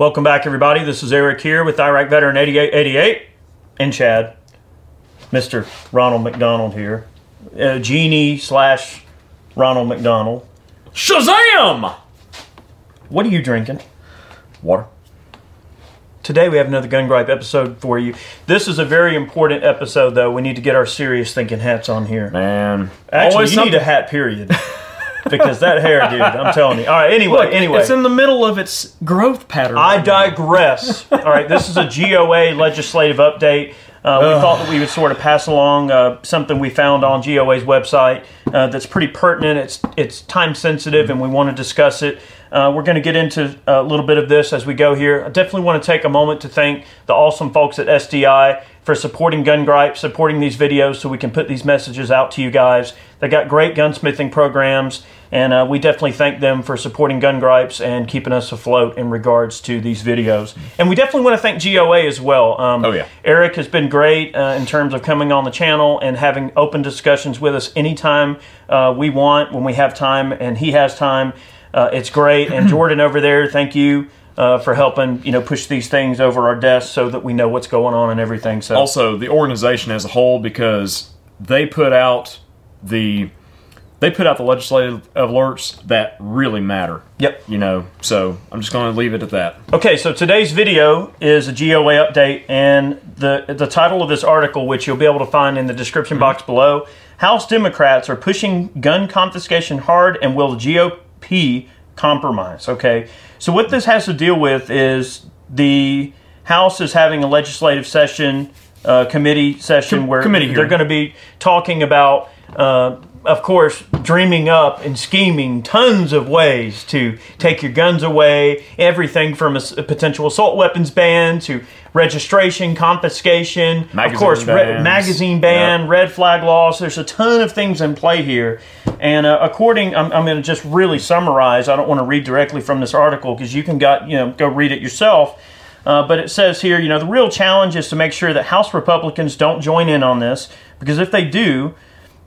Welcome back, everybody. This is Eric here with Iraq Veteran 8888 and Chad. Mr. Ronald McDonald here. Uh, Genie slash Ronald McDonald. Shazam! What are you drinking? Water. Today we have another Gun Gripe episode for you. This is a very important episode, though. We need to get our serious thinking hats on here. Man. Actually, Always you need a hat, period. because that hair, dude, I'm telling you. All right, anyway, Look, anyway. It's in the middle of its growth pattern. I right digress. All right, this is a GOA legislative update. Uh, we thought that we would sort of pass along uh, something we found on GOA's website uh, that's pretty pertinent. It's it's time sensitive, and we want to discuss it. Uh, we're going to get into a little bit of this as we go here. I definitely want to take a moment to thank the awesome folks at SDI for supporting Gun Gripe, supporting these videos so we can put these messages out to you guys. They got great gunsmithing programs, and uh, we definitely thank them for supporting Gun Gripes and keeping us afloat in regards to these videos. And we definitely want to thank GOA as well. Um, Oh, yeah. Eric has been great uh, in terms of coming on the channel and having open discussions with us anytime uh, we want, when we have time, and he has time. Uh, it's great. And Jordan over there, thank you. Uh, for helping you know push these things over our desks so that we know what's going on and everything. So Also, the organization as a whole, because they put out the they put out the legislative alerts that really matter. Yep. You know, so I'm just going to leave it at that. Okay, so today's video is a GOA update, and the the title of this article, which you'll be able to find in the description box below, House Democrats are pushing gun confiscation hard, and will the GOP compromise? Okay, so what this has to deal with is the House is having a legislative session, uh, committee session Com- where committee they're going to be talking about. Uh, of course, dreaming up and scheming tons of ways to take your guns away, everything from a potential assault weapons ban to registration, confiscation, of course, re- magazine ban, Yep. red flag laws. There's a ton of things in play here. And uh, according, I'm, I'm going to just really summarize. I don't want to read directly from this article because you can got you know go read it yourself. Uh, but it says here, you know, the real challenge is to make sure that House Republicans don't join in on this because if they do,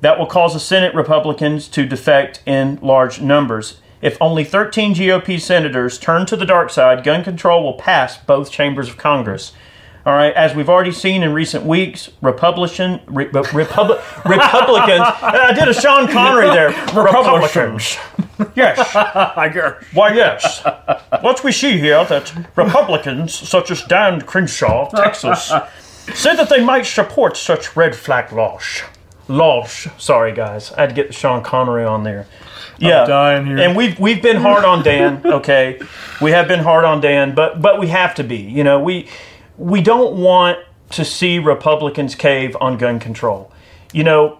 that will cause the Senate Republicans to defect in large numbers. If only 13 GOP senators turn to the dark side, gun control will pass both chambers of Congress. All right, as we've already seen in recent weeks, Republican, re, Republic, Republicans. I did a Sean Connery there. Republicans. Yes. I guess. Why, yes. What we see here that Republicans, such as Dan Crenshaw of Texas, said that they might support such red flag laws. Laws. Sorry, guys. I had to get Sean Connery on there. Yeah, dying here. and we've we've been hard on Dan. Okay, we have been hard on Dan, but but we have to be. You know, we we don't want to see Republicans cave on gun control. You know,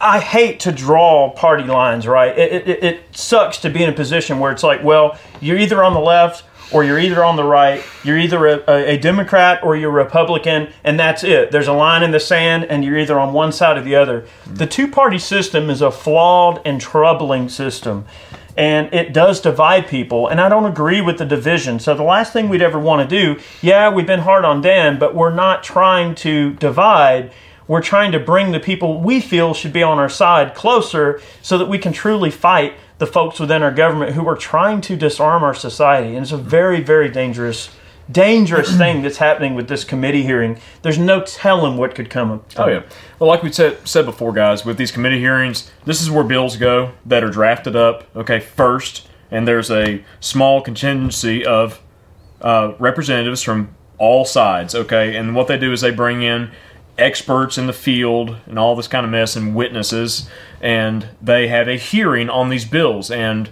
I hate to draw party lines, right? It, it, it sucks to be in a position where it's like, well, you're either on the left or you're either on the right. You're either a, a, Democrat or you're Republican, and that's it. There's a line in the sand, and you're either on one side or the other. The two party system is a flawed and troubling system. And it does divide people, and I don't agree with the division. So, the last thing we'd ever want to do, yeah, we've been hard on Dan, but we're not trying to divide we're trying to bring the people we feel should be on our side closer so that we can truly fight the folks within our government who are trying to disarm our society. And it's a very, very dangerous, dangerous thing that's happening with this committee hearing. There's no telling what could come of Oh yeah. Well, like we said said before, guys, with these committee hearings, this is where bills go that are drafted up. Okay, first, and there's a small contingency of uh, representatives from all sides. Okay, and what they do is they bring in experts in the field and all this kind of mess and witnesses, and they have a hearing on these bills, and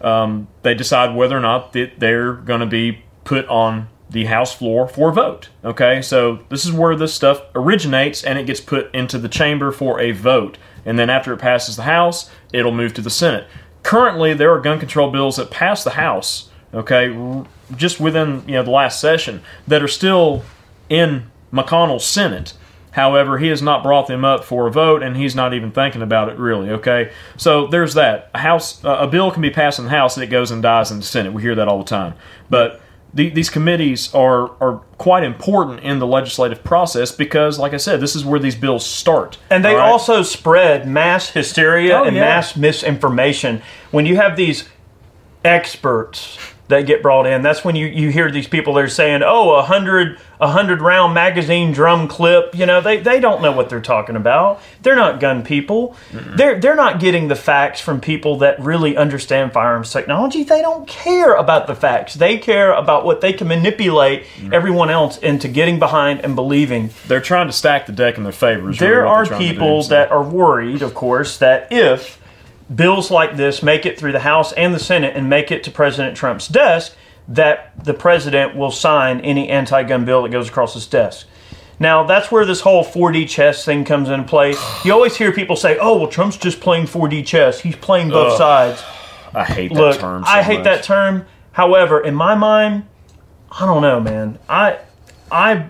um, they decide whether or not that they're going to be put on the House floor for a vote. Okay, so this is where this stuff originates, and it gets put into the chamber for a vote, and then after it passes the House, it'll move to the Senate. Currently, there are gun control bills that pass the House. Okay, just within you know the last session that are still in McConnell's Senate. However, he has not brought them up for a vote, and he's not even thinking about it really. Okay, so there's that. A house, uh, a bill can be passed in the House, and it goes and dies in the Senate. We hear that all the time. But the, these committees are are quite important in the legislative process because, like I said, this is where these bills start. And they right? also spread mass hysteria Oh, and yeah. mass misinformation. When you have these experts that get brought in. That's when you, you hear these people they're saying, "Oh, a hundred a hundred round magazine drum clip." You know, they, they don't know what they're talking about. They're not gun people. They're they're not getting the facts from people that really understand firearms technology. They don't care about the facts. They care about what they can manipulate mm-hmm. everyone else into getting behind and believing. They're trying to stack the deck in their favor. really There they're are to do, people so- that are worried, of course, that if bills like this make it through the House and the Senate and make it to President Trump's desk, that the president will sign any anti gun bill that goes across his desk. Now, that's where this whole 4D chess thing comes into play. You always hear people say, oh, well, Trump's just playing 4D chess. He's playing both Ugh. sides. I hate Look, that term. So I hate much. that term. However, in my mind, I don't know, man. I I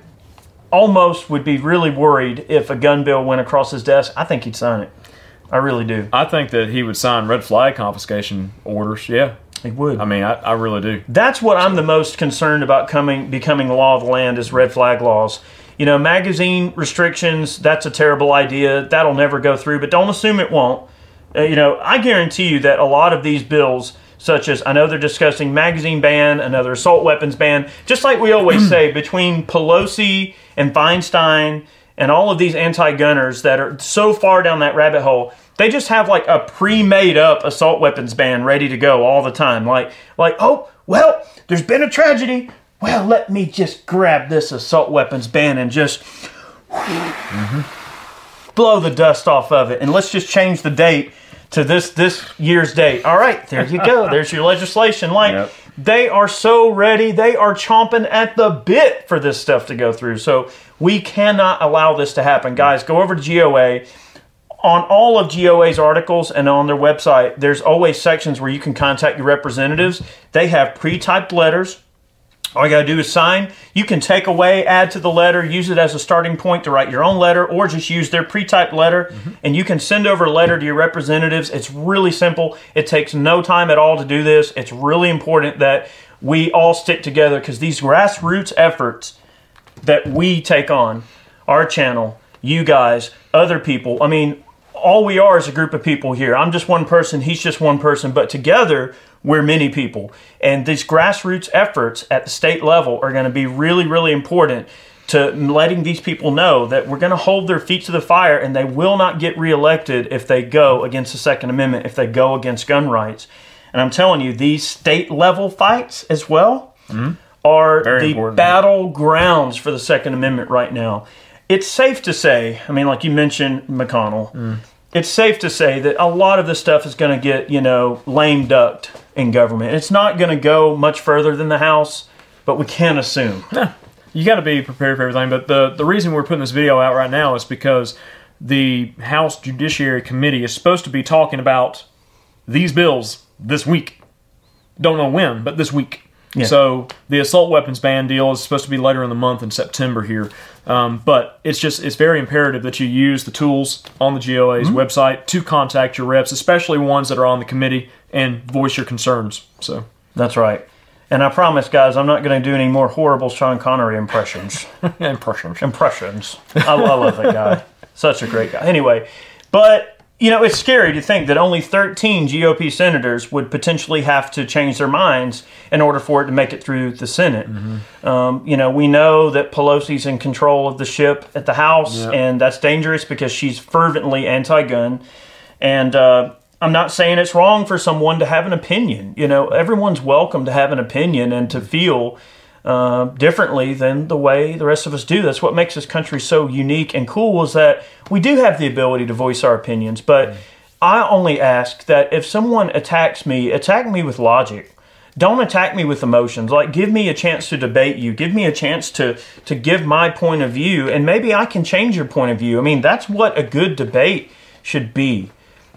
almost would be really worried if a gun bill went across his desk. I think he'd sign it. I really do. I think that he would sign red flag confiscation orders. Yeah, He would. I mean, I, I really do. That's what I'm the most concerned about coming becoming law of the land is red flag laws. You know, magazine restrictions, that's a terrible idea. That'll never go through, but don't assume it won't. Uh, you know, I guarantee you that a lot of these bills, such as I know they're discussing magazine ban, another assault weapons ban, just like we always say, between Pelosi and Feinstein and all of these anti gunners that are so far down that rabbit hole, they just have like a pre-made up assault weapons ban ready to go all the time. Like like, oh, well, there's been a tragedy. Well, let me just grab this assault weapons ban and just mm-hmm. blow the dust off of it and let's just change the date to this this year's date. All right, there you go. There's your legislation. Like Yep. they are so ready. They are chomping at the bit for this stuff to go through. So we cannot allow this to happen. Guys, go over to GOA. On all of GOA's articles and on their website, there's always sections where you can contact your representatives. They have pre-typed letters all you got to do is sign. You can take away, add to the letter, use it as a starting point to write your own letter, or just use their pre typed letter. Mm-hmm. And you can send over a letter to your representatives. It's really simple. It takes no time at all to do this. It's really important that we all stick together because these grassroots efforts that we take on, our channel, you guys, other people, I mean, all we are is a group of people here. I'm just one person, he's just one person, but together we're many people. And these grassroots efforts at the state level are going to be really, really important to letting these people know that we're going to hold their feet to the fire and they will not get reelected if they go against the Second Amendment, if they go against gun rights. And I'm telling you, these state level fights as well mm-hmm. are Very the important. battlegrounds for the Second Amendment right now. It's safe to say, I mean, like you mentioned, McConnell, mm. It's safe to say that a lot of this stuff is going to get, you know, lame ducked in government. It's not going to go much further than the House, but we can't assume. you got to be prepared for everything. But the the reason we're putting this video out right now is because the House Judiciary Committee is supposed to be talking about these bills this week. Don't know when, but this week. So the assault weapons ban deal is supposed to be later in the month in September here. Um, but it's just it's very imperative that you use the tools on the GOA's website to contact your reps, especially ones that are on the committee, and voice your concerns. So That's right. And I promise, guys, I'm not going to do any more horrible Sean Connery impressions. impressions. impressions. I, I love that guy. Such a great guy. Anyway, but you know, it's scary to think that only 13 GOP senators would potentially have to change their minds in order for it to make it through the Senate. Um, you know, we know that Pelosi's in control of the ship at the House, Yeah. and that's dangerous because she's fervently anti-gun. And uh, I'm not saying it's wrong for someone to have an opinion. You know, everyone's welcome to have an opinion and to feel uh, differently than the way the rest of us do. That's what makes this country so unique and cool is that we do have the ability to voice our opinions. But I only ask that if someone attacks me, attack me with logic. Don't attack me with emotions. Like give me a chance to debate you. Give me a chance to to give my point of view and maybe I can change your point of view. I mean, that's what a good debate should be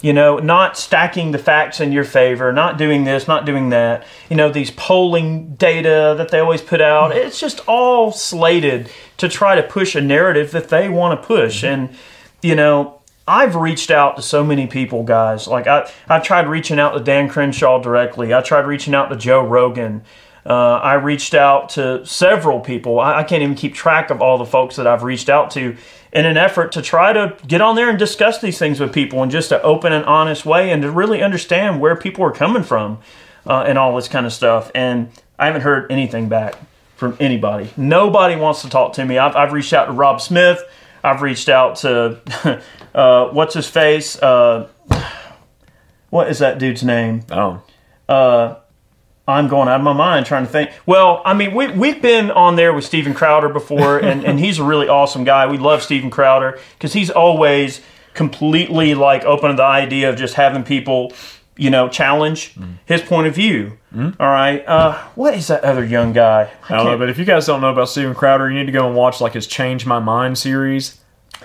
you know, not stacking the facts in your favor, not doing this, not doing that. You know, these polling data that they always put out, it's just all slated to try to push a narrative that they want to push. And, you know, I've reached out to so many people, guys. Like, I, I tried reaching out to Dan Crenshaw directly, I tried reaching out to Joe Rogan. Uh, I reached out to several people. I, I can't even keep track of all the folks that I've reached out to in an effort to try to get on there and discuss these things with people in just an open and honest way and to really understand where people are coming from uh, and all this kind of stuff. And I haven't heard anything back from anybody. Nobody wants to talk to me. I've, I've reached out to Rob Smith. I've reached out to uh, what's his face. Uh, what is that dude's name? Oh, I'm going out of my mind trying to think. Well, I mean, we, we've been on there with Steven Crowder before, and, and he's a really awesome guy. We love Steven Crowder because he's always completely like open to the idea of just having people, you know, challenge his point of view. All right. Uh, what is that other young guy? I don't know, but if you guys don't know about Steven Crowder, you need to go and watch like his Change My Mind series.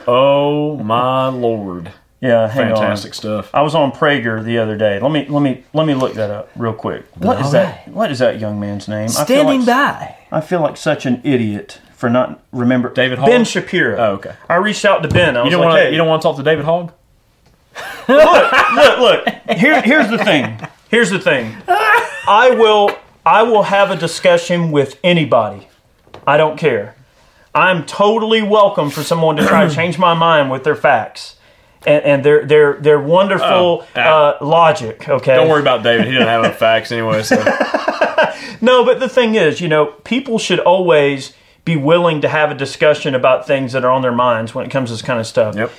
Oh my lord, Yeah, hang fantastic on. stuff. I was on Prager the other day. Let me let me let me look that up real quick. What is All that? What is that young man's name? I Standing like- by. I feel like such an idiot for not remember David Hogg? Ben Shapiro. Oh, okay. I reached out to Ben. I was You don't like, want to hey, you don't want to talk to David Hogg? look, look, look. Here, here's the thing. Here's the thing. I will, I will have a discussion with anybody. I don't care. I'm totally welcome for someone to try to change my mind with their facts and, and their their their wonderful Oh, uh, logic. Okay. Don't worry about David. He doesn't have enough facts anyway. So No, but the thing is, you know, people should always be willing to have a discussion about things that are on their minds when it comes to this kind of stuff. yep.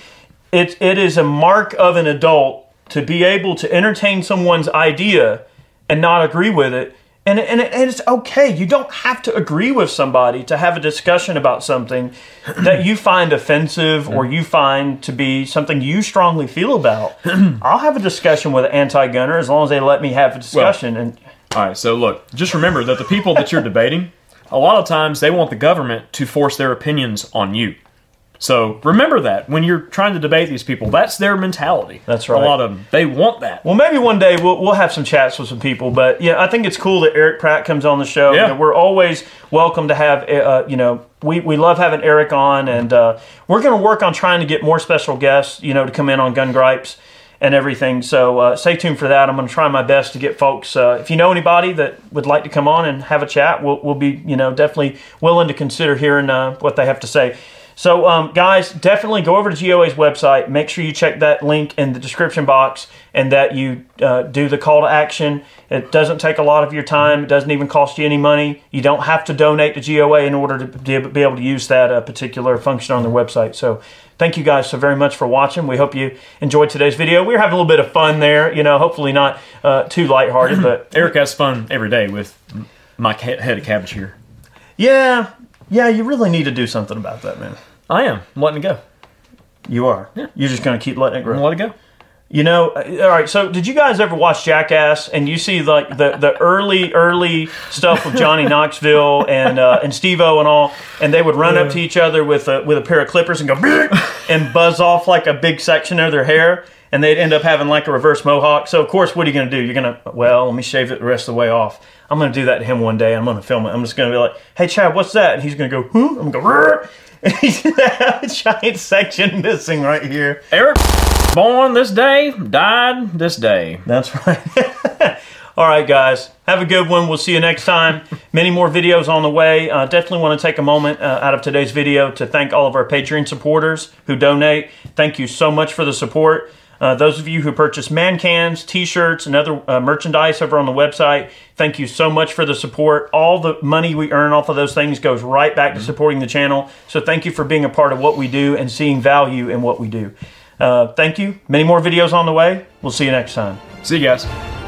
it, it is a mark of an adult to be able to entertain someone's idea and not agree with it. And, and, and it's okay. You don't have to agree with somebody to have a discussion about something that you find offensive or you find to be something you strongly feel about. I'll have a discussion with an anti gunner as long as they let me have a discussion. and All right. So look, just remember that the people that you're debating, a lot of times they want the government to force their opinions on you. So remember that when you're trying to debate these people, that's their mentality. That's right. A lot of them, they want that. Well, maybe one day we'll, we'll have some chats with some people. But yeah, I think it's cool that Erich Pratt comes on the show. Yeah. You know, we're always welcome to have. Uh, you know, we, we love having Eric on, and uh, we're going to work on trying to get more special guests. You know, to come in on Gun Gripes and everything. So uh, stay tuned for that. I'm going to try my best to get folks. Uh, if you know anybody that would like to come on and have a chat, we'll, we'll be you know definitely willing to consider hearing uh, what they have to say. So, um, guys, definitely go over to GOA's website. Make sure you check that link in the description box and that you uh, do the call to action. It doesn't take a lot of your time. It doesn't even cost you any money. You don't have to donate to GOA in order to be able to use that uh, particular function on their website. So, thank you guys so very much for watching. We hope you enjoyed today's video. We were having a little bit of fun there. You know, hopefully not uh, too lighthearted, but Eric has fun every day with my head of cabbage here. yeah, yeah, you really need to do something about that, man. I am. I'm letting it go. You are. Yeah. You're just going to keep letting it grow. I'm it go. You know, uh, all right. So, did you guys ever watch Jackass? And you see like the, the early early stuff with Johnny Knoxville and uh, and Steve-O and all, and they would run up to each other with a with a pair of clippers and go and buzz off like a big section of their hair, and they'd end up having like a reverse mohawk. So, of course, what are you going to do? You're going to well, let me shave it the rest of the way off. I'm going to do that to him one day. I'm going to film it. I'm just going to be like, "Hey, Chad, what's that?" And he's going to go, "Huh?" I'm going to go, "Rrr." and he's going to have a giant section missing right here. Eric, born this day, died this day. That's right. All right, guys. Have a good one. We'll see you next time. Many more videos on the way. Uh, definitely want to take a moment uh, out of today's video to thank all of our Patreon supporters who donate. Thank you so much for the support. Uh, those of you who purchase man cans, t-shirts, and other uh, merchandise over on the website, thank you so much for the support. All the money we earn off of those things goes right back to supporting the channel. So thank you for being a part of what we do and seeing value in what we do. Uh, thank you. Many more videos on the way. We'll see you next time. See you guys.